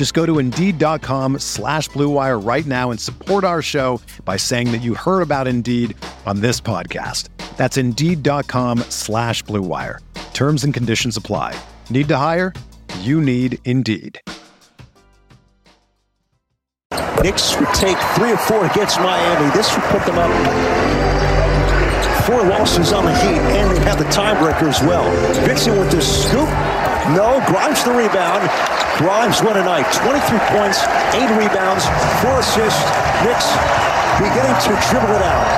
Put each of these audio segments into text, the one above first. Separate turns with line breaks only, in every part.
Just go to Indeed.com slash BlueWire right now and support our show by saying that you heard about Indeed on this podcast. That's Indeed.com slash BlueWire. Terms and conditions apply. Need to hire? You need Indeed.
Knicks would take three or four against Miami. This would put them up four losses on the Heat, and they have the tiebreaker as well. Vincent with the scoop. No, Grimes the rebound. Grimes won tonight. 23 points, 8 rebounds, 4 assists. Knicks beginning to dribble it out.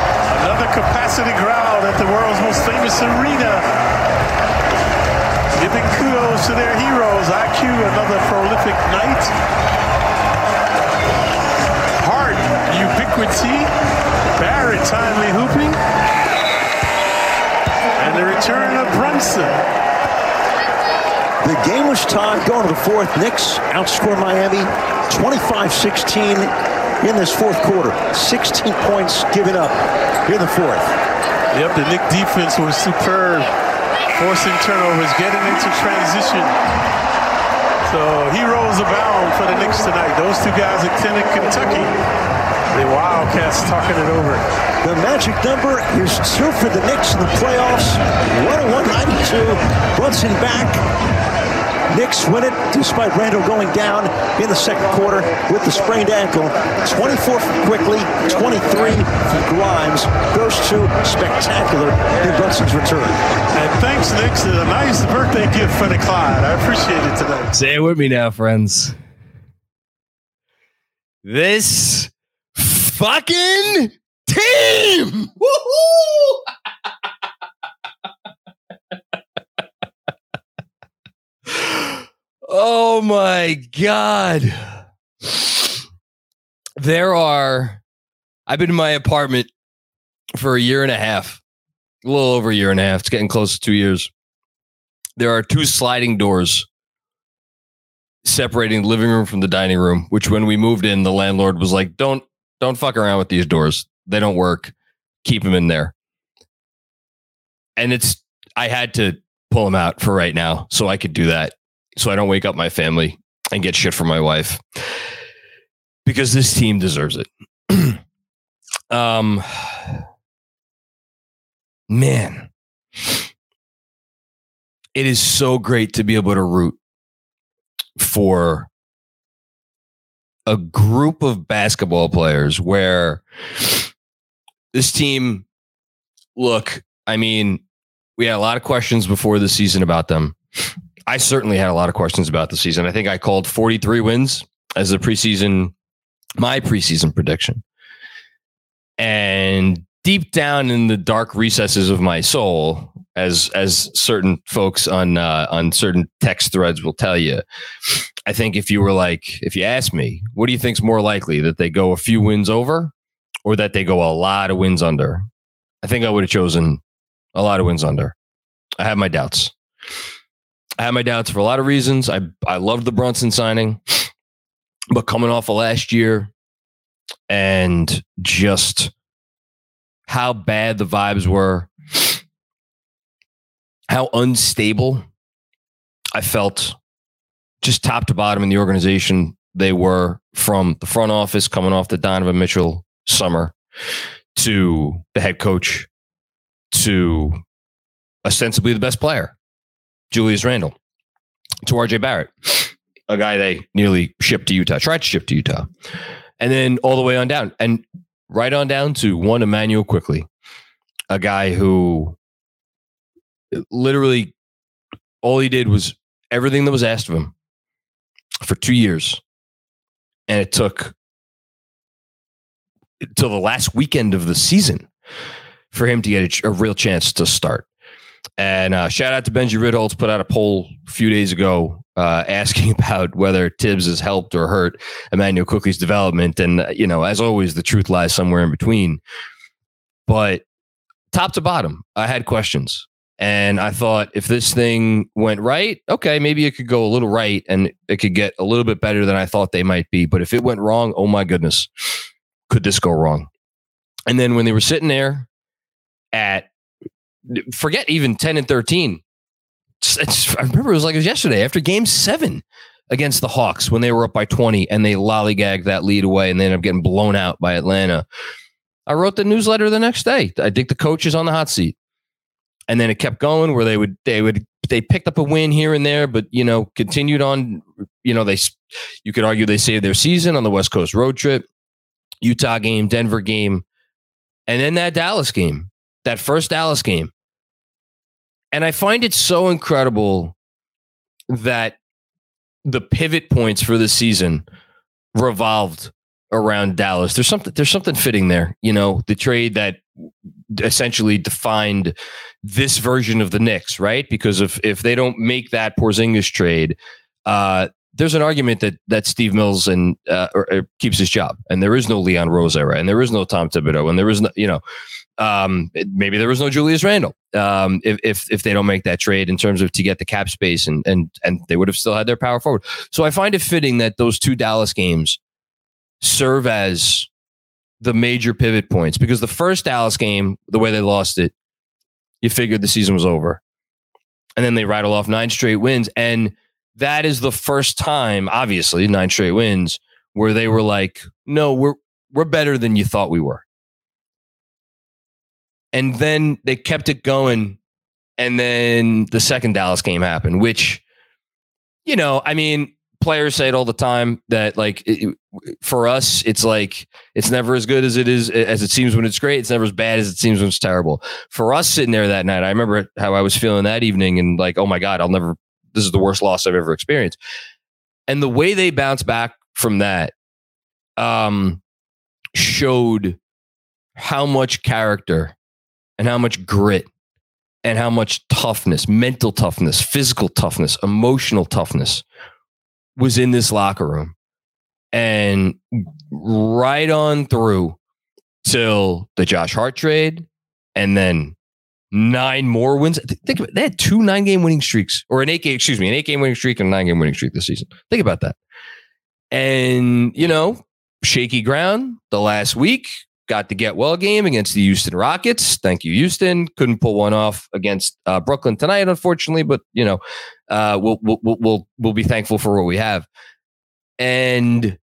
Another capacity crowd at the world's most famous arena. Giving kudos to their heroes. IQ, another prolific night. Hart ubiquity. Barrett timely hooping. And the return of Brunson.
The game was tied going to the fourth. Knicks outscored Miami 25-16 in this fourth quarter. 16 points given up in the fourth.
Yep, the Knick defense was superb. Forcing turnovers, getting into transition. So heroes abound for the Knicks tonight. Those two guys attended Kentucky. The Wildcats talking it over.
The magic number is two for the Knicks in the playoffs. 101-92. Brunson back. Knicks win it despite Randle going down in the second quarter with the sprained ankle. 24 for Quickley, 23 for Grimes. Those two spectacular in Brunson's return.
And thanks, Knicks. the nice birthday gift for the Clyde. I appreciate it today.
Say it with me now, friends. This fucking team. Woohoo! oh my god. There are I've been in my apartment for a year and a half. A little over a year and a half. It's getting close to 2 years. There are two sliding doors separating the living room from the dining room, which when we moved in, the landlord was like, Don't don't fuck around with these doors. They don't work. Keep them in there. And it's I had to pull them out for right now so I could do that. So I don't wake up my family and get shit from my wife. Because this team deserves it. um man. It is so great to be able to root for a group of basketball players where this team look i mean we had a lot of questions before the season about them. I certainly had a lot of questions about the season. I think i called 43 wins as a preseason my preseason prediction. And deep down in the dark recesses of my soul as as certain folks on uh, on certain text threads will tell you. I think if you were like, if you ask me, what do you think's more likely that they go a few wins over, or that they go a lot of wins under? I think I would have chosen a lot of wins under. I have my doubts. I have my doubts for a lot of reasons. I I loved the Brunson signing, but coming off of last year, and just how bad the vibes were how unstable I felt just top to bottom in the organization they were from the front office coming off the Donovan Mitchell summer to the head coach to ostensibly the best player, Julius Randle, to RJ Barrett, a guy they nearly shipped to Utah, tried to ship to Utah, and then all the way on down. And right on down to one Immanuel Quickley, a guy who literally all he did was everything that was asked of him for two years. And it took till the last weekend of the season for him to get a, a real chance to start. And uh, shout out to Benji Ritholtz, put out a poll a few days ago uh, asking about whether Thibs has helped or hurt Immanuel Quickley's development. And, uh, you know, as always, the truth lies somewhere in between. But top to bottom, I had questions. And I thought if this thing went right, okay, maybe it could go a little right and it could get a little bit better than I thought they might be. But if it went wrong, oh my goodness, could this go wrong? And then when they were sitting there at, forget even 10 and 13, it's, I remember it was like it was yesterday after game seven against the Hawks when they were up by 20 and they lollygagged that lead away and they ended up getting blown out by Atlanta. I wrote the newsletter the next day. I think the coach is on the hot seat. And then it kept going where they would they would they picked up a win here and there, but you know, continued on, you know, they you could argue they saved their season on the West Coast road trip, Utah game, Denver game, and then that Dallas game, that first Dallas game. And I find it so incredible that the pivot points for the season revolved around Dallas. There's something there's something fitting there. You know, the trade that essentially defined this version of the Knicks, right? Because if if they don't make that Porzingis trade, uh, there's an argument that that Steve Mills and uh, or, or keeps his job, and there is no Leon Rose era, and there is no Tom Thibodeau, and there is no you know. Um, maybe there was no Julius Randle um, if, if if they don't make that trade in terms of to get the cap space and and and they would have still had their power forward. So I find it fitting that those two Dallas games serve as the major pivot points because the first Dallas game, the way they lost it, you figured the season was over. And then they rattle off nine straight wins. And that is the first time, obviously, nine straight wins, where they were like, no, we're we're better than you thought we were. And then they kept it going. And then the second Dallas game happened, which, you know, I mean, players say it all the time that like it, for us it's like it's never as good as it is as it seems when it's great. It's never as bad as it seems when it's terrible. For us sitting there that night i remember how i was feeling that evening and like oh my god i'll never this is the worst loss i've ever experienced. And the way they bounced back from that um showed how much character and how much grit and how much toughness mental toughness physical toughness emotional toughness was in this locker room and right on through till the Josh Hart trade and then nine more wins. Think about it. They had two nine game winning streaks or an eight game, excuse me, an eight game winning streak and a nine game winning streak this season. Think about that. And, you know, shaky ground the last week. Got the get well game against the Houston Rockets. Thank you, Houston. Couldn't pull one off against uh, Brooklyn tonight, unfortunately, but you know, uh, we'll, we'll we'll we'll be thankful for what we have. And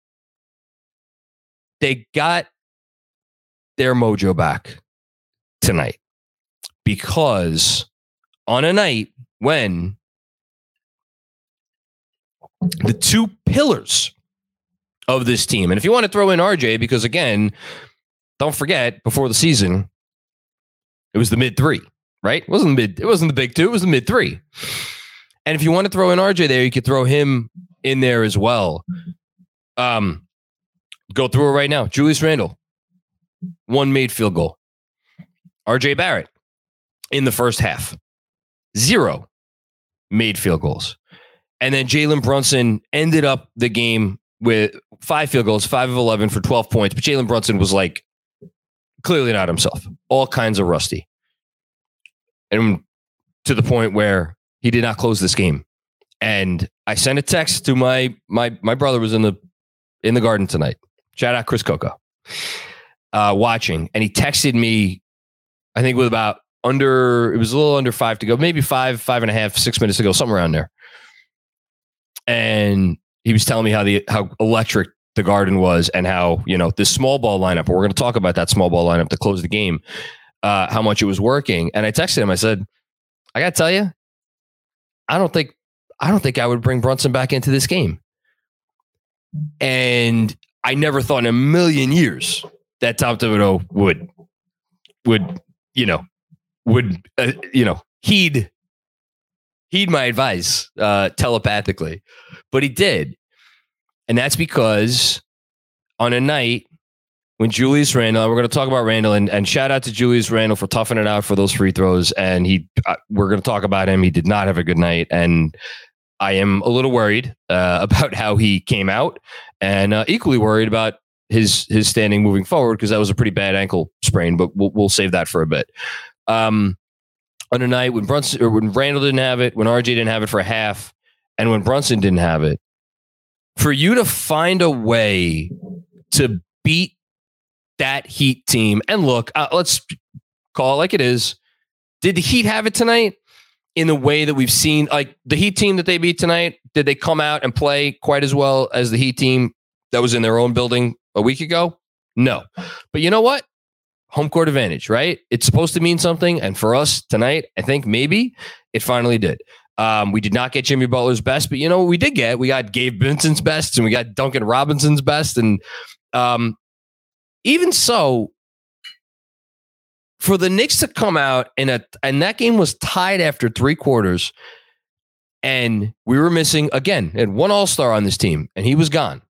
they got their mojo back tonight because on a night when the two pillars of this team, and if you want to throw in RJ, because again, don't forget before the season, it was the mid three, right? It wasn't the mid, it wasn't the big two, it was the mid three. And if you want to throw in RJ there, you could throw him in there as well. Um, go through it right now. Julius Randle, one made field goal. RJ Barrett in the first half, zero made field goals. And then Jalen Brunson ended up the game with five field goals, five of 11 for 12 points. But Jalen Brunson was like clearly not himself, all kinds of rusty. And to the point where he did not close this game. And I sent a text to my my my brother was in the in the garden tonight. Shout out Chris Coco. Uh, watching, and he texted me, I think with about under it was a little under five to go, maybe five, five and a half, six minutes ago, somewhere around there. And he was telling me how the how electric the garden was and how, you know, this small ball lineup, we're gonna talk about that small ball lineup to close the game, uh, how much it was working. And I texted him, I said, I gotta tell you, I don't think I don't think I would bring Brunson back into this game. And I never thought in a million years that Tom Thibodeau would would you know would uh, you know heed heed my advice uh, telepathically, but he did, and that's because on a night when Julius Randle, we're going to talk about Randle, and, and shout out to Julius Randle for toughing it out for those free throws. And he, uh, we're going to talk about him. He did not have a good night, and I am a little worried uh, about how he came out, and uh, equally worried about his his standing moving forward because that was a pretty bad ankle sprain. But we'll, we'll save that for a bit. Um, on a night when Brunson or when Randle didn't have it, when RJ didn't have it for half, and when Brunson didn't have it, for you to find a way to beat that Heat team, and look, uh, let's call it like it is. Did the Heat have it tonight? in the way that we've seen like the Heat team that they beat tonight? Did they come out and play quite as well as the Heat team that was in their own building a week ago? No. But you know what? Home court advantage, right? It's supposed to mean something. And for us tonight, I think maybe it finally did. Um, we did not get Jimmy Butler's best, but you know what we did get? We got Gabe Vincent's best and we got Duncan Robinson's best. And um, even so, for the Knicks to come out and a and that game was tied after three quarters, and we were missing again and one All Star on this team, and he was gone,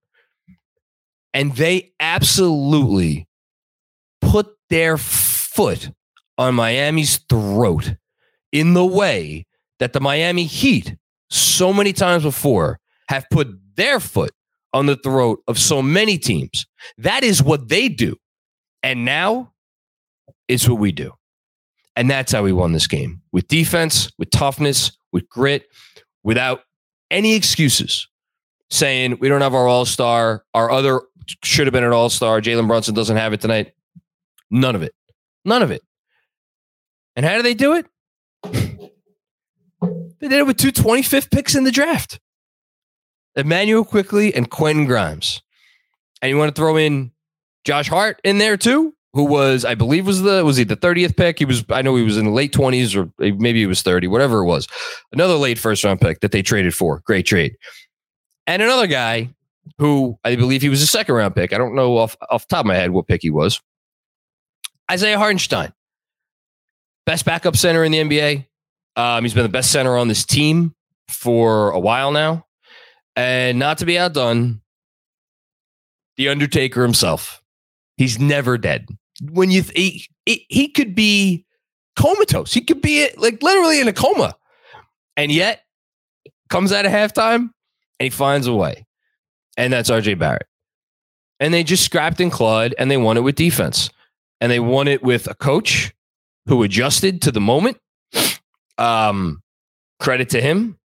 and they absolutely put their foot on Miami's throat in the way that the Miami Heat so many times before have put their foot on the throat of so many teams. That is what they do. And now it's what we do. And that's how we won this game with defense, with toughness, with grit, without any excuses saying we don't have our all star, our other should have been an all star. Jalen Brunson doesn't have it tonight. None of it. None of it. And how do they do it? they did it with two 25th picks in the draft Immanuel Quickley, and Quentin Grimes. And you want to throw in Josh Hart in there too? who was I believe was the was he the 30th pick? He was I know he was in the late 20s or maybe he was 30, whatever it was. Another late first round pick that they traded for. Great trade. And another guy who I believe he was a second round pick. I don't know off off top of my head what pick he was. Isaiah Hartenstein. Best backup center in the NBA. Um, he's been the best center on this team for a while now. And not to be outdone, the Undertaker himself. He's never dead. When you th- he, he could be comatose. He could be like literally in a coma. And yet comes out of halftime and he finds a way. And that's RJ Barrett. And they just scrapped and clawed and they won it with defense. And they won it with a coach who adjusted to the moment. Um, credit to him.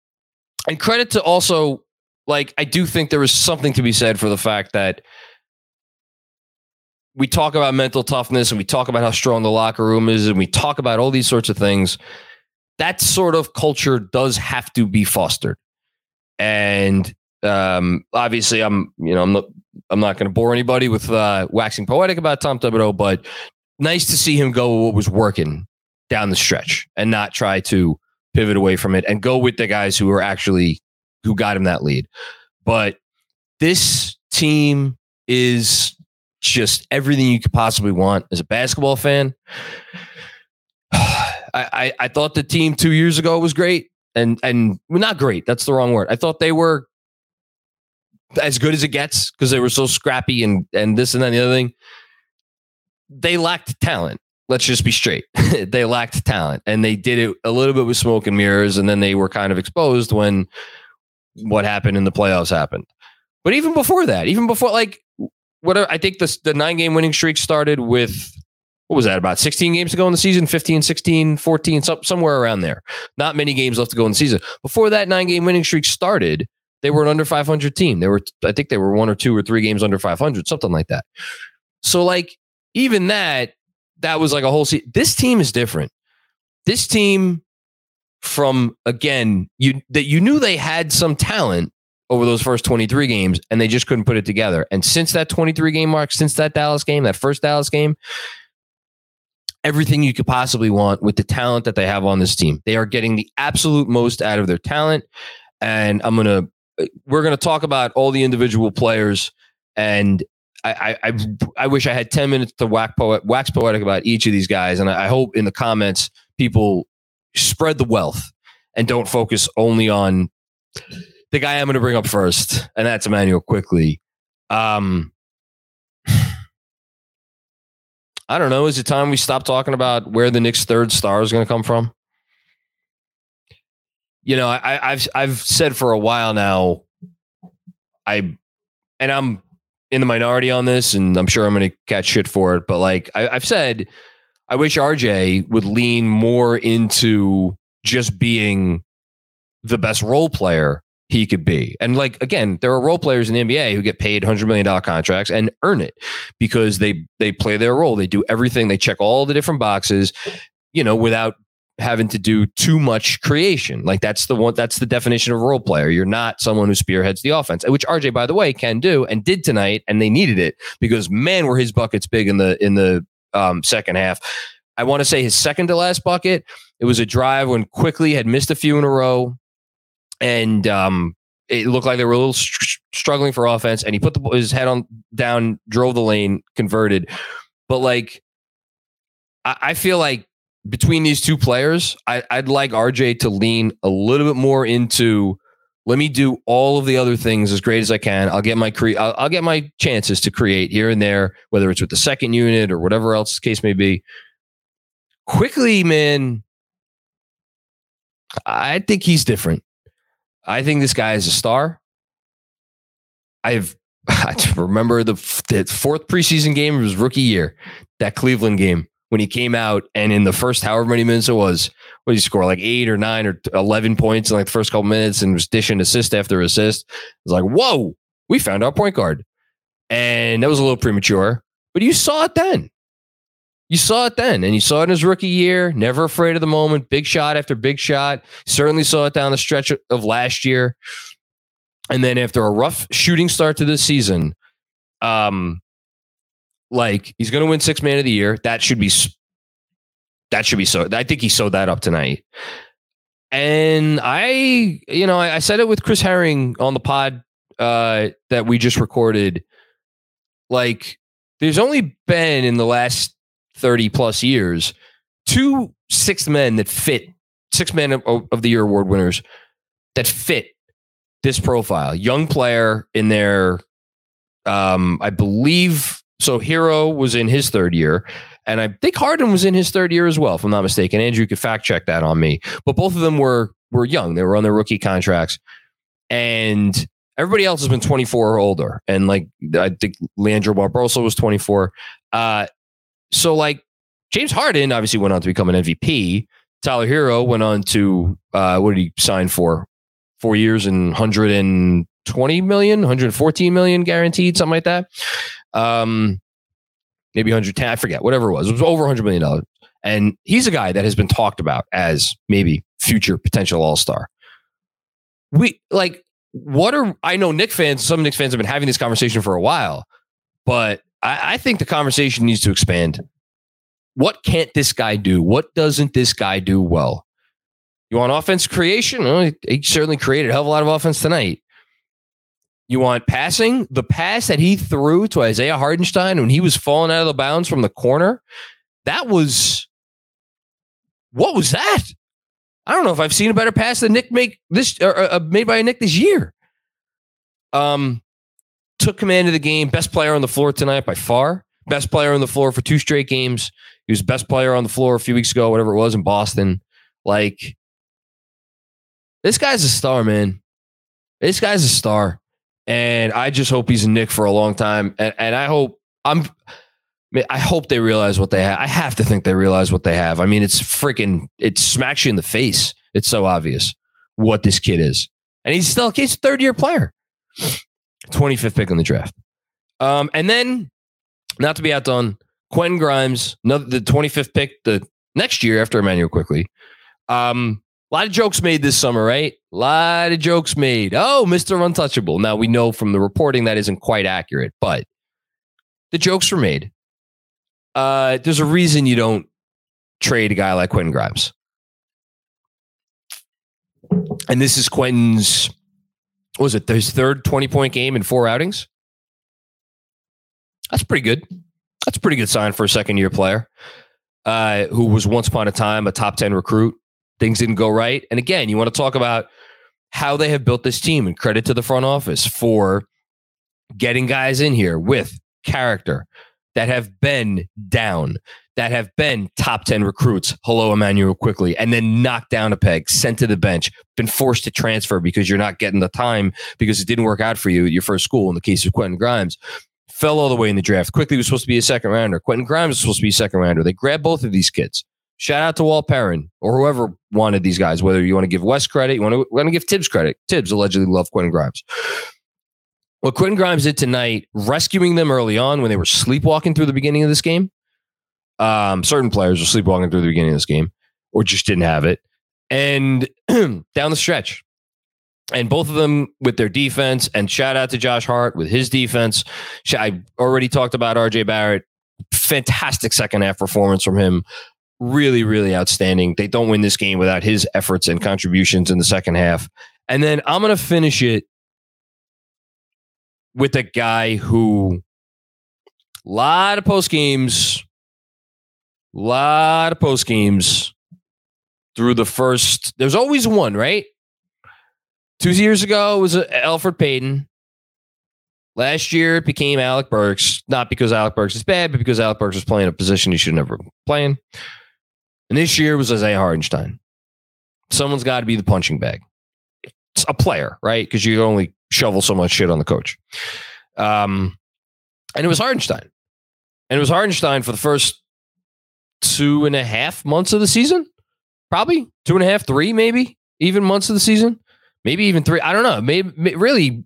And credit to also, like, I do think there is something to be said for the fact that we talk about mental toughness and we talk about how strong the locker room is and we talk about all these sorts of things. That sort of culture does have to be fostered. And um, obviously, I'm you know I'm not I'm not going to bore anybody with uh, waxing poetic about Tom Thibodeau, but nice to see him go with what was working down the stretch and not try to pivot away from it and go with the guys who are actually who got him that lead. But this team is just everything you could possibly want as a basketball fan. I, I, I thought the team two years ago was great, and and not great. That's the wrong word. I thought they were as good as it gets because they were so scrappy and and this and that and the other thing. They lacked talent. Let's just be straight. they lacked talent, and they did it a little bit with smoke and mirrors, and then they were kind of exposed when what happened in the playoffs happened. But even before that, even before like what I think the the nine game winning streak started with what was that about 16 games to go in the season? 15 16 14 some, somewhere around there. Not many games left to go in the season. Before that nine game winning streak started they were an under 500 team. They were i think they were one or two or three games under 500 something like that. So like even that that was like a whole season this team is different. This team from again you that you knew they had some talent over those first 23 games and they just couldn't put it together. And since that 23 game mark, since that Dallas game, that first Dallas game, everything you could possibly want with the talent that they have on this team. They are getting the absolute most out of their talent. And I'm going to, we're going to talk about all the individual players. And I, I, I wish I had 10 minutes to wax, wax poetic about each of these guys. And I hope in the comments, people spread the wealth and don't focus only on the guy I'm going to bring up first, and that's Immanuel Quickley. Um, I don't know. Is it time we stop talking about where the Knicks' third star is going to come from? You know, I, I've I've said for a while now. I and I'm in the minority on this, and I'm sure I'm going to catch shit for it. But like I, I've said, I wish RJ would lean more into just being the best role player he could be. And like again, there are role players in the NBA who get paid hundred million dollar contracts and earn it because they they play their role. They do everything. They check all the different boxes, you know, without having to do too much creation. Like that's the one that's the definition of a role player. You're not someone who spearheads the offense, which RJ by the way can do and did tonight and they needed it because man were his buckets big in the in the um, second half. I want to say his second to last bucket. It was a drive when Quickley had missed a few in a row and um, it looked like they were a little str- struggling for offense. And he put the, his head on down, drove the lane, converted. But like, I, I feel like between these two players, I, I'd like RJ to lean a little bit more into. Let me do all of the other things as great as I can. I'll get my cre- I'll, I'll get my chances to create here and there, whether it's with the second unit or whatever else the case may be. Quickley, man, I think he's different. I think this guy is a star. I've I remember the, the fourth preseason game of his rookie year, that Cleveland game when he came out and in the first however many minutes it was, what did he score? Like eight or nine or eleven points in like the first couple minutes and was dishing assist after assist. It was like, whoa, we found our point guard. And that was a little premature, but you saw it then. You saw it then, and you saw it in his rookie year. Never afraid of the moment, big shot after big shot. Certainly saw it down the stretch of last year, and then after a rough shooting start to this season, um, like he's going to win six man of the year. That should be that should be so. I think he sewed that up tonight. And I, you know, I, I said it with Chris Herring on the pod uh, that we just recorded. Like, there's only been in the last 30 plus years, two sixth men that fit, six men of, of the year award winners that fit this profile. Young player in their, um, I believe, so Herro was in his third year. And I think Harden was in his third year as well, if I'm not mistaken. Andrew could fact check that on me. But both of them were were young. They were on their rookie contracts. And everybody else has been 24 or older. And like I think Leandro Barbosa was 24. Uh, so like James Harden obviously went on to become an MVP. Tyler Herro went on to uh, what did he sign for? Four years and 120 million, 114 million guaranteed, something like that. Um, maybe 110, I forget, whatever it was. It was over 100 million dollars. And he's a guy that has been talked about as maybe future potential all star. We like what are I know Knick fans, some Knicks fans have been having this conversation for a while, but I, I think the conversation needs to expand. What can't this guy do? What doesn't this guy do well? You want offense creation? Well, he certainly created a hell of a lot of offense tonight. You want passing? The pass that he threw to Isaiah Hartenstein when he was falling out of the bounds from the corner, that was what was that? I don't know if I've seen a better pass than Nick make this or uh, made by a Knick this year. Um, took command of the game, best player on the floor tonight by far, best player on the floor for two straight games. He was best player on the floor a few weeks ago, whatever it was in Boston. Like, this guy's a star, man. This guy's a star. And I just hope he's a Knick for a long time. And, and I hope I'm I hope they realize what they have. I have to think they realize what they have. I mean, it's freaking it smacks you in the face. It's so obvious what this kid is. And he's still he's a third year player. 25th pick in the draft. Um, and then, not to be outdone, Quentin Grimes, another, the 25th pick the next year after Immanuel Quickley. Um, a lot of jokes made this summer, right? A lot of jokes made. Oh, Mr. Untouchable. Now we know from the reporting that isn't quite accurate, but the jokes were made. Uh, there's a reason you don't trade a guy like Quentin Grimes. And this is Quentin's was it his third 20 point game in four outings? That's pretty good. That's a pretty good sign for a second year player uh, who was once upon a time a top 10 recruit. Things didn't go right. And again, you want to talk about how they have built this team and credit to the front office for getting guys in here with character that have been down, that have been top 10 recruits. Hello, Immanuel Quickley, and then knocked down a peg, sent to the bench, been forced to transfer because you're not getting the time because it didn't work out for you at your first school in the case of Quentin Grimes. Fell all the way in the draft. Quickley was supposed to be a second rounder. Quentin Grimes was supposed to be a second rounder. They grabbed both of these kids. Shout out to Walt Perrin or whoever wanted these guys, whether you want to give Wes credit, you want to, want to give Thibs credit. Thibs allegedly loved Quentin Grimes. What Quentin Grimes did tonight, rescuing them early on when they were sleepwalking through the beginning of this game. Um, certain players were sleepwalking through the beginning of this game or just didn't have it. And down the stretch, and both of them with their defense. And shout out to Josh Hart with his defense. I already talked about RJ Barrett. Fantastic second half performance from him really, really outstanding. They don't win this game without his efforts and contributions in the second half. And then I'm going to finish it with a guy who, a lot of post games, a lot of post games through the first. There's always one, right? Two years ago it was uh, Elfrid Payton. Last year it became Alec Burks, not because Alec Burks is bad, but because Alec Burks was playing a position he should never be playing. And this year was Isaiah Hartenstein. Someone's got to be the punching bag. It's a player, right? Because you only shovel so much shit on the coach. Um, and it was Hartenstein. And it was Hartenstein for the first two and a half months of the season. Probably two and a half, three, maybe even months of the season. Maybe even three. I don't know. Maybe really.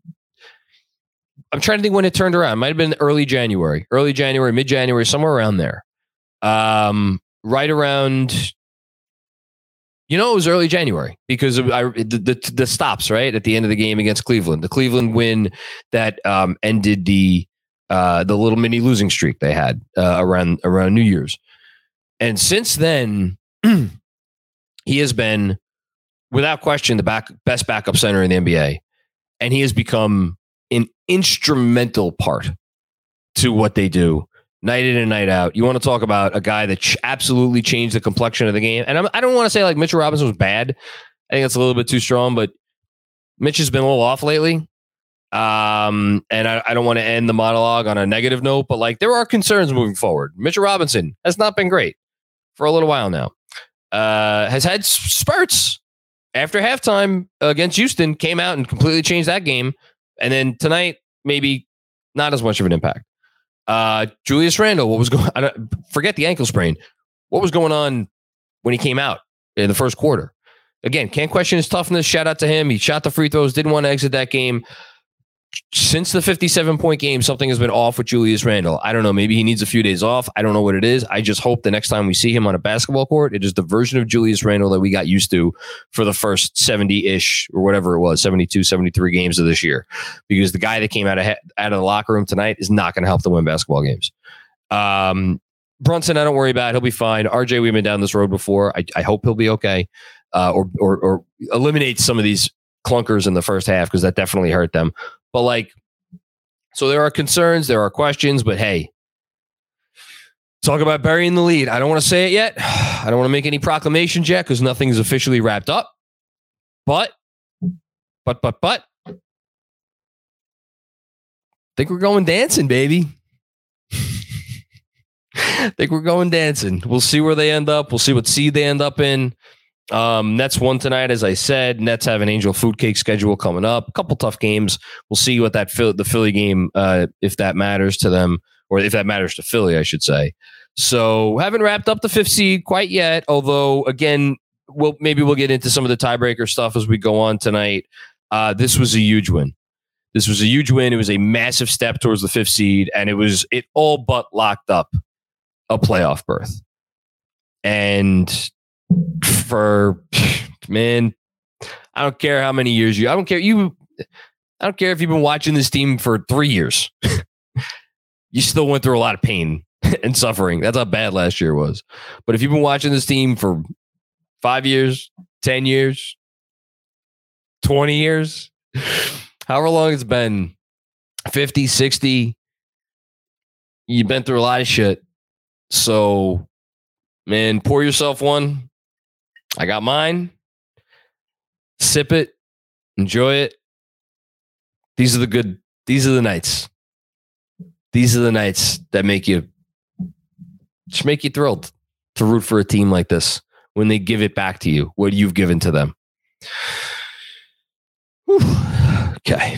I'm trying to think when it turned around. It might have been early January, early January, mid January, somewhere around there. Um, right around you know, it was early January because I, the, the, the stops right at the end of the game against Cleveland. The Cleveland win that um, ended the uh, the little mini losing streak they had uh, around around New Year's, and since then he has been without question the back best backup center in the NBA, and he has become an instrumental part to what they do night in and night out. You want to talk about a guy that ch- absolutely changed the complexion of the game. And I'm, I do not want to say like Mitchell Robinson was bad. I think that's a little bit too strong, but Mitch has been a little off lately. Um, and I, I don't want to end the monologue on a negative note, but like there are concerns moving forward. Mitchell Robinson has not been great for a little while now. Uh, has had spurts after halftime against Houston, came out and completely changed that game. And then tonight, maybe not as much of an impact. Uh, Julius Randle, what was going? I forget the ankle sprain. What was going on when he came out in the first quarter? Again, can't question his toughness. Shout out to him. He shot the free throws. Didn't want to exit that game since the 57 point game, something has been off with Julius Randle. I don't know. Maybe he needs a few days off. I don't know what it is. I just hope the next time we see him on a basketball court, it is the version of Julius Randle that we got used to for the first 70 ish or whatever it was, 72, 73 games of this year. Because the guy that came out of, out of the locker room tonight is not going to help them win basketball games. Um, Brunson, I don't worry about. He'll be fine. RJ, we've been down this road before. I, I hope he'll be okay. Uh, or, or, or eliminate some of these clunkers in the first half because that definitely hurt them. But like, so there are concerns, there are questions, but hey, talk about burying the lead. I don't want to say it yet. I don't want to make any proclamations yet because nothing is officially wrapped up. But, but, but, but, I think we're going dancing, baby. I think we're going dancing. We'll see where they end up. We'll see what seed they end up in. Um, Nets won tonight, as I said. Nets have an Angel Food Cake schedule coming up. A couple tough games. We'll see what that the Philly game, uh, if that matters to them, or if that matters to Philly, I should say. So haven't wrapped up the fifth seed quite yet. Although again, we'll maybe we'll get into some of the tiebreaker stuff as we go on tonight. Uh, this was a huge win. This was a huge win. It was a massive step towards the fifth seed, and it was it all but locked up a playoff berth. And for man, I don't care how many years you. I don't care you. I don't care if you've been watching this team for three years. you still went through a lot of pain and suffering. That's how bad last year was. But if you've been watching this team for five years, 10 years, 20 years, however long it's been 50, 60, you've been through a lot of shit. So, man, pour yourself one I got mine. Sip it, enjoy it. These are the good, these are the nights. These are the nights that make you just make you thrilled to root for a team like this when they give it back to you, what you've given to them. Whew. Okay.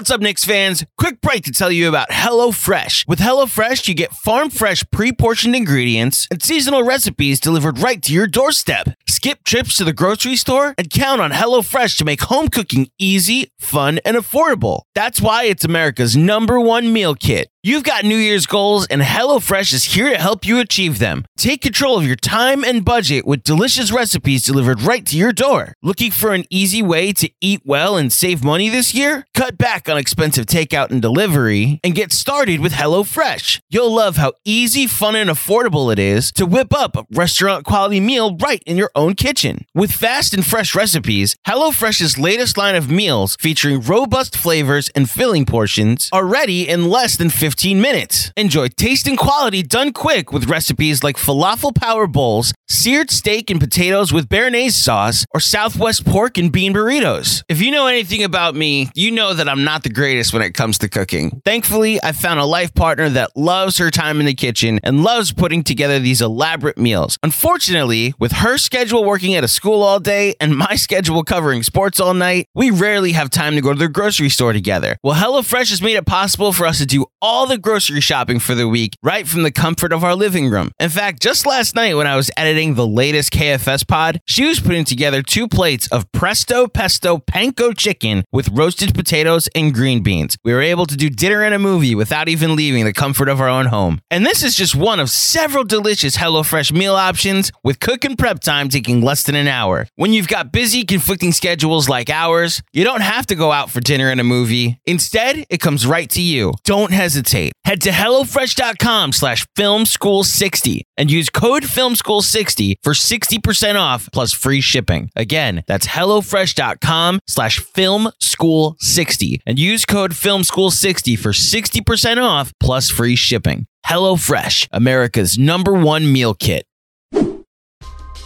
What's up, Knicks fans? Quick break to tell you about HelloFresh. With HelloFresh, you get farm fresh, pre portioned ingredients and seasonal recipes delivered right to your doorstep. Skip trips to the grocery store and count on HelloFresh to make home cooking easy, fun, and affordable. That's why it's America's number one meal kit. You've got New Year's goals, and HelloFresh is here to help you achieve them. Take control of your time and budget with delicious recipes delivered right to your door. Looking for an easy way to eat well and save money this year? Cut back on expensive takeout and delivery and get started with HelloFresh. You'll love how easy, fun, and affordable it is to whip up a restaurant quality meal right in your own kitchen. With fast and fresh recipes, HelloFresh's latest line of meals featuring robust flavors and filling portions are ready in less than 15 15 minutes. Enjoy taste and quality done quick with recipes like falafel power bowls, seared steak and potatoes with béarnaise sauce, or Southwest pork and bean burritos. If you know anything about me, you know that I'm not the greatest when it comes to cooking. Thankfully, I found a life partner that loves her time in the kitchen and loves putting together these elaborate meals. Unfortunately, with her schedule working at a school all day and my schedule covering sports all night, we rarely have time to go to the grocery store together. Well, HelloFresh has made it possible for us to do all the grocery shopping for the week right from the comfort of our living room. In fact, just last night when I was editing the latest KFS pod, she was putting together two plates of presto pesto panko chicken with roasted potatoes and green beans. We were able to do dinner and a movie without even leaving the comfort of our own home. And this is just one of several delicious HelloFresh meal options with cook and prep time taking less than an hour. When you've got busy, conflicting schedules like ours, you don't have to go out for dinner and a movie. Instead, it comes right to you. Don't hesitate. Head to HelloFresh.com slash FilmSchool60 and use code FilmSchool60 for 60% off plus free shipping. Again, that's HelloFresh.com slash FilmSchool60 and use code FilmSchool60 for 60% off plus free shipping. HelloFresh, America's number one meal kit.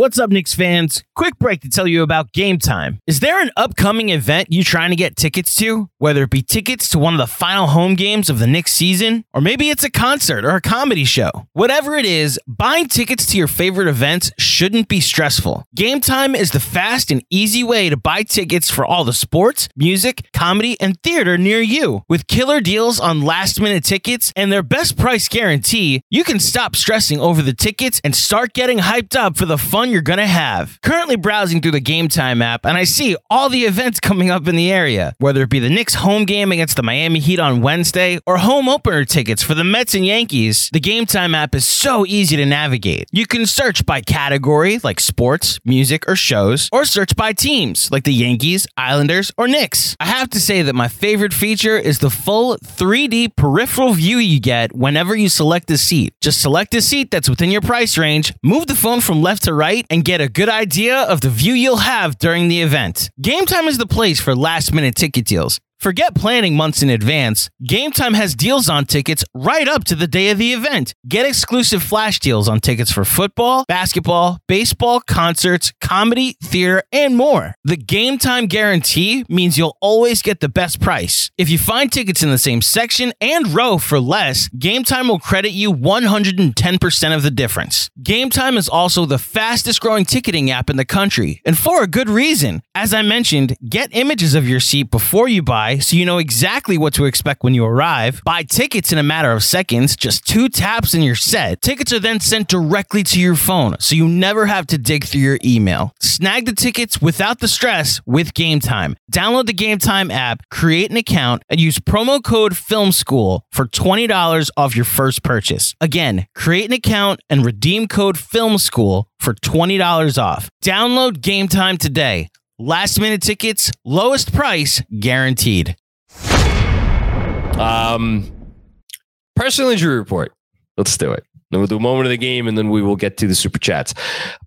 What's up, Knicks fans? Quick break to tell you about Game Time. Is there an upcoming event you trying to get tickets to? Whether it be tickets to one of the final home games of the Knicks season, or maybe it's a concert or a comedy show. Whatever it is, buying tickets to your favorite events shouldn't be stressful. Game Time is the fast and easy way to buy tickets for all the sports, music, comedy, and theater near you. With killer deals on last minute tickets and their best price guarantee, you can stop stressing over the tickets and start getting hyped up for the fun you're gonna have. Currently browsing through the Game Time app, and I see all the events coming up in the area, whether it be the Knicks home game against the Miami Heat on Wednesday or home opener tickets for the Mets and Yankees. The Game Time app is so easy to navigate. You can search by category like sports, music, or shows, or search by teams like the Yankees, Islanders, or Knicks. I have to say that my favorite feature is the full 3D peripheral view you get whenever you select a seat. Just select a seat that's within your price range, move the phone from left to right, and get a good idea of the view you'll have during the event. Game Time is the place for last minute ticket deals. Forget planning months in advance. Game Time has deals on tickets right up to the day of the event. Get exclusive flash deals on tickets for football, basketball, baseball, concerts, comedy, theater, and more. The Game Time guarantee means you'll always get the best price. If you find tickets in the same section and row for less, Game Time will credit you 110% of the difference. Game Time is also the fastest growing ticketing app in the country, and for a good reason. As I mentioned, get images of your seat before you buy so you know exactly what to expect when you arrive. Buy tickets in a matter of seconds, just two taps and you're set. Tickets are then sent directly to your phone, so you never have to dig through your email. Snag the tickets without the stress with Game Time. Download the Game Time app, create an account, and use promo code Film School for $20 off your first purchase. Again, create an account and redeem code Film School for $20 off. Download Game Time today. Last minute tickets, lowest price guaranteed.
Um, personal injury report. Let's do it. Then we'll do a moment of the game, and then we will get to the super chats.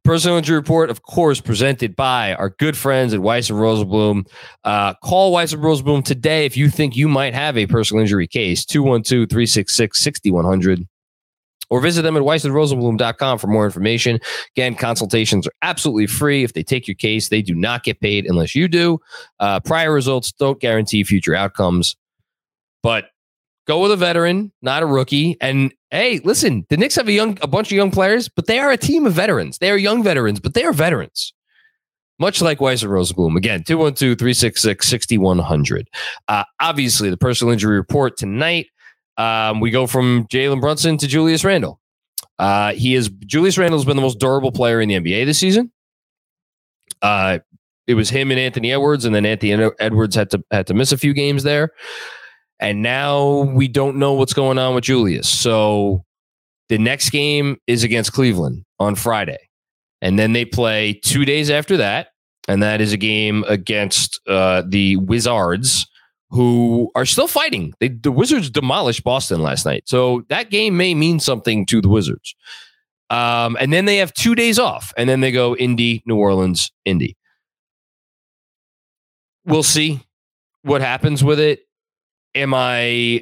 Personal injury report, of course, presented by our good friends at Weiss and Rosenblum. Uh, call Weiss and Rosenblum today if you think you might have a personal injury case. 212 366 6100 or visit them at weissandrosenblum.com for more information. Again, consultations are absolutely free. If they take your case, they do not get paid unless you do. Uh, prior results don't guarantee future outcomes, but go with a veteran, not a rookie. And hey, listen, the Knicks have a young, a bunch of young players, but they are a team of veterans. They are young veterans, but they are veterans. Much like Weiss. Again, 212 366 6100. Uh, obviously, the personal injury report tonight um, we go from Jalen Brunson to Julius Randle. Uh, he is Julius Randle has been the most durable player in the NBA this season. Uh, it was him and Anthony Edwards, and then Anthony Edwards had to had to miss a few games there. And now we don't know what's going on with Julius. So the next game is against Cleveland on Friday, and then they play two days after that, and that is a game against uh, the Wizards who are still fighting. They, the Wizards demolished Boston last night. So that game may mean something to the Wizards. Um, and then they have two days off, and then they go Indy, New Orleans, Indy. We'll see what happens with it. Am I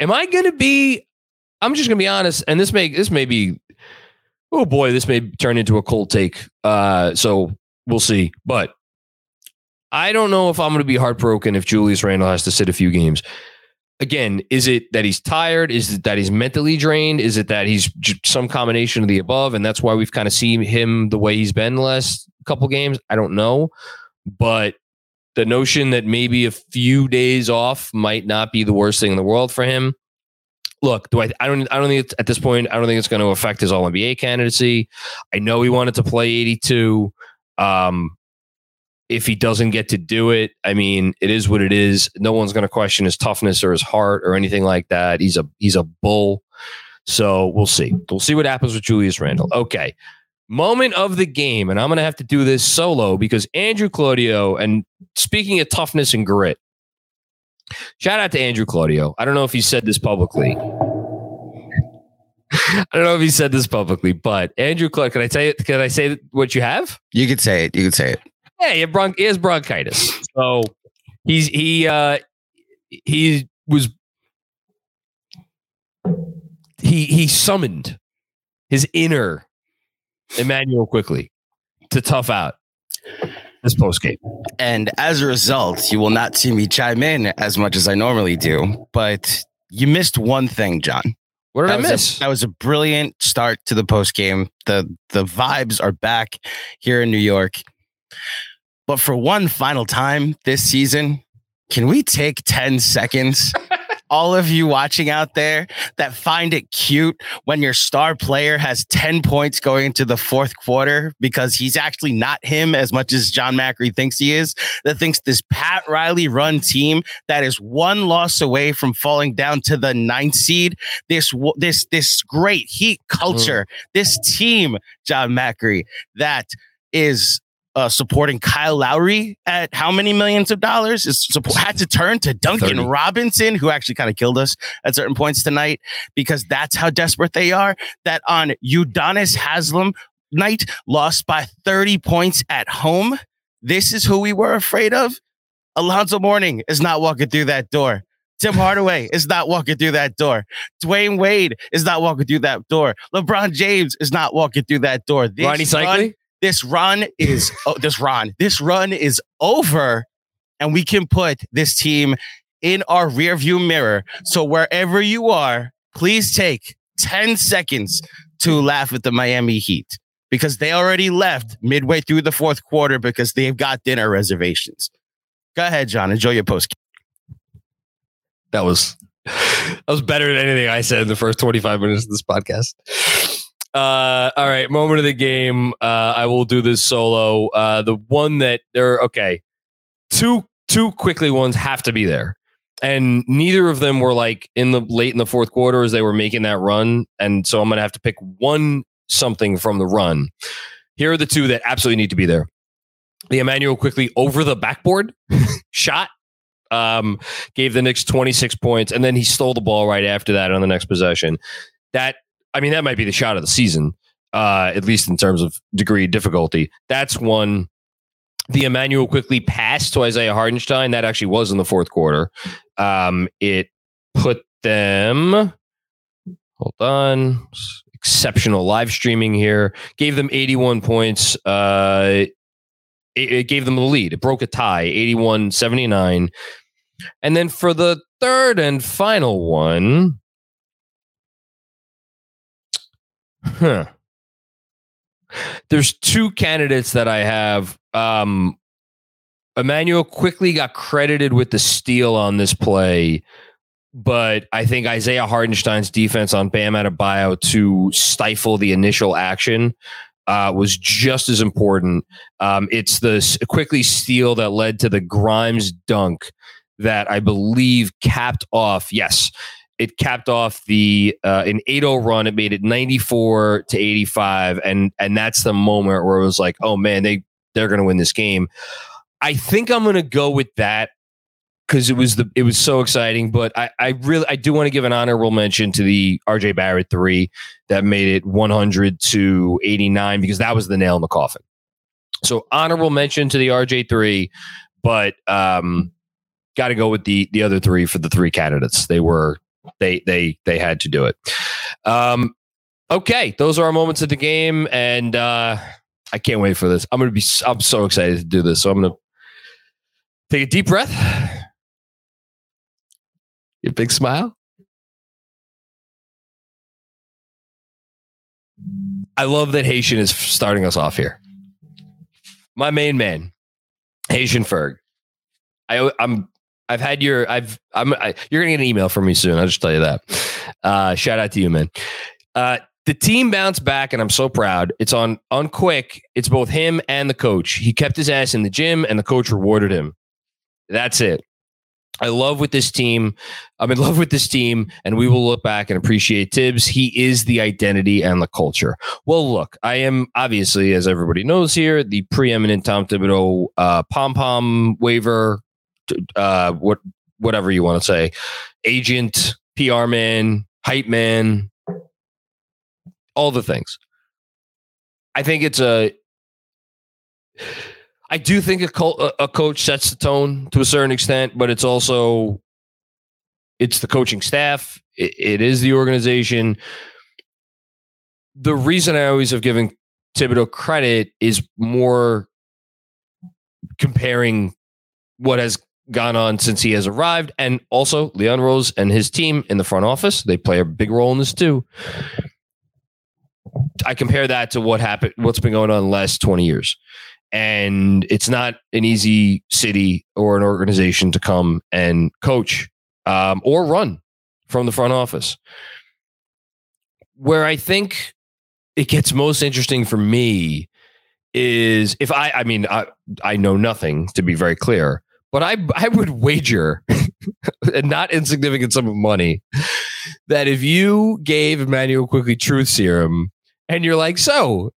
am I gonna be I'm just gonna be honest, and this may this may be oh boy, this may turn into a cold take. Uh so we'll see. But I don't know if I'm going to be heartbroken if Julius Randle has to sit a few games. Again, is it that he's tired? Is it that he's mentally drained? Is it that he's some combination of the above? And that's why we've kind of seen him the way he's been the last couple games. I don't know. But the notion that maybe a few days off might not be the worst thing in the world for him. Look, do I? I don't. I don't think at this point. I don't think it's going to affect his All NBA candidacy. I know he wanted to play 82. Um, if he doesn't get to do it, I mean, it is what it is. No one's going to question his toughness or his heart or anything like that. He's a he's a bull. So we'll see. We'll see what happens with Julius Randle. Okay. Moment of the game, and I'm going to have to do this solo because Andrew Claudio, and speaking of toughness and grit, shout out to Andrew Claudio. I don't know if he said this publicly. I don't know if he said this publicly, but Andrew Clark, can I tell you? Can I say what you have?
You could say it. You could say it.
Yeah, he, had bron- he has bronchitis. So he's he uh he was he he summoned his inner Immanuel Quickley to tough out this post game.
And as a result, you will not see me chime in as much as I normally do. But you missed one thing, Jon.
What did
that
I miss?
A, that was a brilliant start to the post game. The the vibes are back here in New York. But for one final time this season, can we take 10 seconds? All of you watching out there that find it cute when your star player has 10 points going into the fourth quarter because he's actually not him as much as Jon Macri thinks he is, that thinks this Pat Riley run team that is one loss away from falling down to the ninth seed, this this this great heat culture, this team, Jon Macri, that is uh, supporting Kyle Lowry at how many millions of dollars is support, had to turn to Duncan
30.
Robinson, who actually kind of killed us at certain points tonight because that's how desperate they are. That on Udonis Haslem night lost by 30 points at home. This is who we were afraid of. Alonzo Mourning is not walking through that door. Tim Hardaway is not walking through that door. Dwyane Wade is not walking through that door. LeBron James is not walking through that door. This
Ronnie
run-
Cycli?
This run is oh, this run this run is over and we can put this team in our rear view mirror. So wherever you are please take 10 seconds to laugh at the miami heat because they already left midway through the fourth quarter because they've got dinner reservations. Go ahead john enjoy your post
That was that was better than anything I said in the first 25 minutes of this podcast. Uh, all right, moment of the game. Uh, I will do this solo. Uh, the one that they're okay. Two two Quickley ones have to be there, and neither of them were like in the late in the fourth quarter as they were making that run. And so I'm gonna have to pick one something from the run. Here are the two that absolutely need to be there. The Immanuel Quickley over the backboard shot um, gave the Knicks 26 points, and then he stole the ball right after that on the next possession. That, I mean, that might be the shot of the season, uh, at least in terms of degree of difficulty. That's one. The Immanuel Quickley passed to Isaiah Hartenstein. That actually was in the fourth quarter. Um, it put them. Hold on. Exceptional live streaming here. Gave them 81 points. Uh, it, it gave them the lead. It broke a tie, 81 79. And then for the third and final one, huh. There's two candidates that I have. Um, Immanuel Quickley got credited with the steal on this play, but I think Isaiah Hartenstein's defense on Bam Adebayo to stifle the initial action uh, was just as important. Um, it's the quickly steal that led to the Grimes dunk that I believe capped off. Yes, it capped off the uh, an 8-0 run. It made it 94 to 85, and and that's the moment where it was like, oh man, they they're going to win this game. I think I'm going to go with that because it was the it was so exciting. But I I really I do want to give an honorable mention to the RJ Barrett three that made it 100 to 89 because that was the nail in the coffin. So honorable mention to the RJ three, but um, got to go with the the other three for the three candidates. They were they they they had to do it. Um, okay, those are our moments of the game, and uh, I can't wait for this. I'm gonna be I'm so excited to do this. So I'm gonna take a deep breath. A big smile. I love that Haitian is starting us off here. My main man, Haitian Ferg. I, I'm. I've had your. I've. I'm. I, you're gonna get an email from me soon. I'll just tell you that. Uh, shout out to you, man. Uh, the team bounced back, and I'm so proud. It's on on quick. It's both him and the coach. He kept his ass in the gym, and the coach rewarded him. That's it. I love with this team. I'm in love with this team, and we will look back and appreciate Thibs. He is the identity and the culture. Well, look, I am obviously, as everybody knows here, the preeminent Tom Thibodeau uh, pom pom waiver, uh, what whatever you want to say, agent, PR man, hype man, all the things. I think it's a. I do think a, a coach sets the tone to a certain extent, but it's also it's the coaching staff. it, it is the organization. The reason I always have given Thibodeau credit is more comparing what has gone on since he has arrived, and also Leon Rose and his team in the front office. They play a big role in this too. I compare that to what happened, what's been going on the last 20 years. And it's not an easy city or an organization to come and coach um, or run from the front office. Where I think it gets most interesting for me is if I, I mean, I, I know nothing to be very clear, but I, I would wager a not insignificant sum of money that if you gave Immanuel Quickley truth serum and you're like, so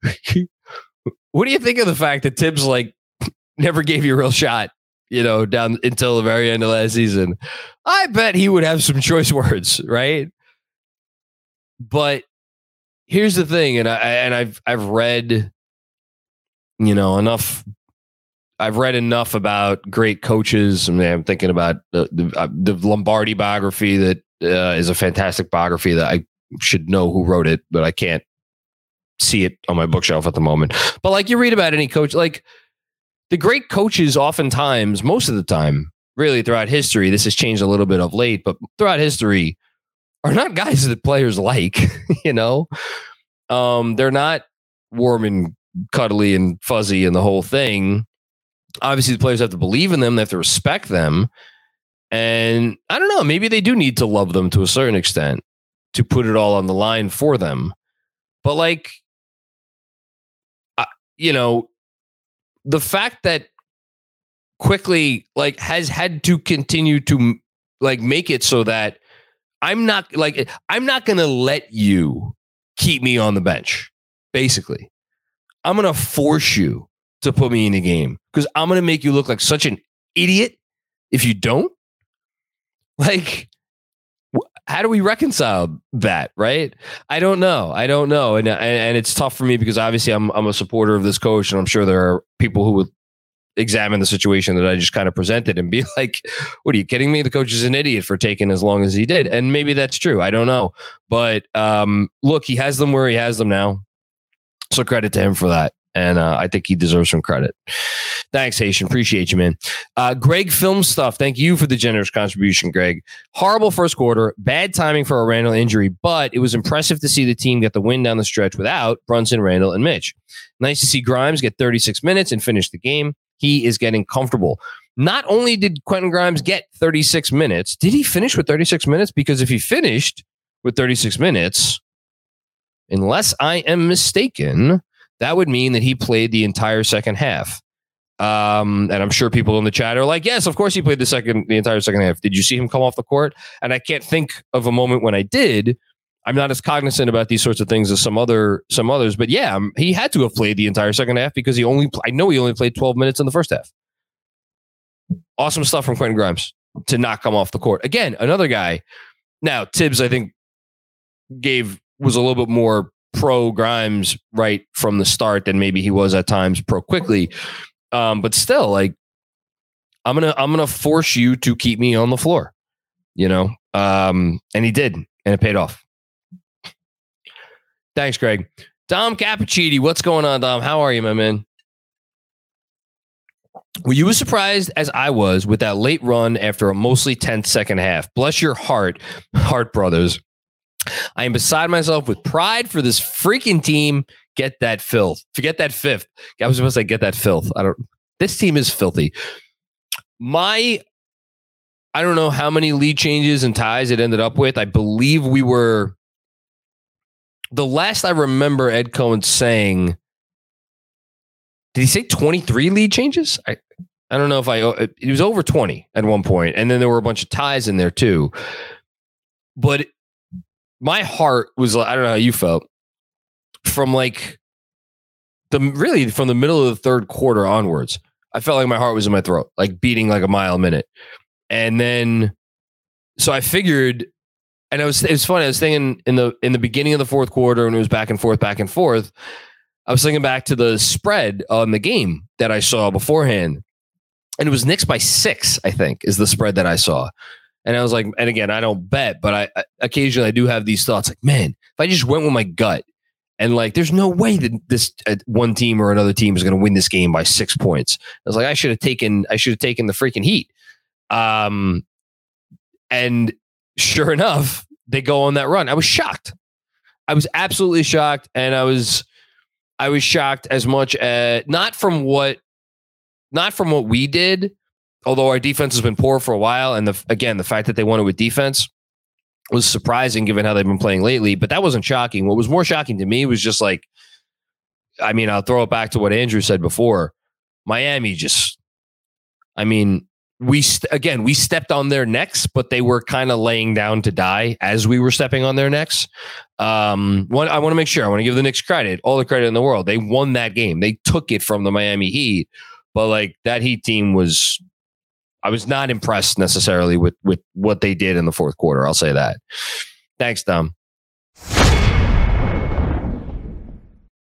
what do you think of the fact that Thibs like never gave you a real shot, you know, down until the very end of last season? I bet he would have some choice words, right? But here's the thing, and I and I've I've read, you know, enough. I've read enough about great coaches. I mean, I'm thinking about the the, uh, the Lombardi biography that uh, is a fantastic biography that I should know who wrote it, but I can't see it on my bookshelf at the moment. But like you read about any coach, like the great coaches, oftentimes, most of the time, really throughout history, this has changed a little bit of late, but throughout history, are not guys that players like. you know, um, they're not warm and cuddly and fuzzy and the whole thing. Obviously, the players have to believe in them. They have to respect them. And I don't know, maybe they do need to love them to a certain extent to put it all on the line for them. But like you know, the fact that Quickley like has had to continue to like make it so that I'm not like I'm not going to let you keep me on the bench. Basically, I'm going to force you to put me in the game. Because I'm going to make you look like such an idiot if you don't. Like how do we reconcile that right? I don't know. I don't know. And, and it's tough for me because obviously i'm i'm a supporter of this coach and i'm sure there are people who would examine the situation that i just kind of presented and be like what are you kidding me? The coach is an idiot for taking as long as he did. And maybe that's true. I don't know. But um look he has them where he has them now. So credit to him for that and uh, I think he deserves some credit. Thanks, Haitian. Appreciate you, man. Uh, Greg Film Stuff. Thank you for the generous contribution, Greg. Horrible first quarter, bad timing for a Randle injury, but it was impressive to see the team get the win down the stretch without Brunson, Randle, and Mitch. Nice to see Grimes get 36 minutes and finish the game. He is getting comfortable. Not only did Quentin Grimes get 36 minutes, did he finish with 36 minutes? Because if he finished with 36 minutes, unless I am mistaken, that would mean that he played the entire second half. Um, and I'm sure people in the chat are like, yes, of course he played the second, the entire second half. Did you see him come off the court? And I can't think of a moment when I did. I'm not as cognizant about these sorts of things as some other some others, but yeah, um, he had to have played the entire second half because he only I know he only played 12 minutes in the first half. Awesome stuff from Quentin Grimes to not come off the court. Again, another guy. Now, Thibs, I think, gave was a little bit more pro Grimes right from the start than maybe he was at times pro Quickley. Um, but still, like I'm gonna I'm gonna force you to keep me on the floor, you know. Um, and he did, and it paid off. Thanks, Greg. Dom Cappuccini, what's going on, Dom? How are you, my man? Were you as surprised as I was with that late run after a mostly tense second half? Bless your heart, Heart Brothers. I am beside myself with pride for this freaking team. Get that filth. Forget that fifth. I was supposed to say get that filth. I don't. This team is filthy. My, I don't know how many lead changes and ties it ended up with. I believe we were the last I remember Ed Cohen saying, did he say 23 lead changes? I, I don't know if I, oh, it was over 20 at one point, And then there were a bunch of ties in there too. But my heart was, like, I don't know how you felt from like the really from the middle of the third quarter onwards. I felt like my heart was in my throat, like beating like a mile a minute. And then, so I figured and it was it was funny. I was thinking in the in the beginning of the fourth quarter, when it was back and forth, back and forth. I was thinking back to the spread on the game that I saw beforehand, and it was Knicks by six. I think is the spread that I saw, and I was like, and again, I don't bet, but I, I occasionally I do have these thoughts like, man, if I just went with my gut, and like, there's no way that this uh, one team or another team is going to win this game by six points. I was like, I should have taken, I should have taken the freaking Heat. Um, and sure enough, they go on that run. I was shocked. I was absolutely shocked, and I was I was shocked as much as not from what not from what we did, although our defense has been poor for a while, and the again the fact that they won it with defense was surprising given how they've been playing lately. But that wasn't shocking. What was more shocking to me was just like, I mean, I'll throw it back to what Andrew said before. Miami just, I mean, we st- again we stepped on their necks, but they were kind of laying down to die as we were stepping on their necks. Um, one, I want to make sure I want to give the Knicks credit, all the credit in the world. They won that game. They took it from the Miami Heat, but like that Heat team was, I was not impressed necessarily with with what they did in the fourth quarter. I'll say that. Thanks, Dom.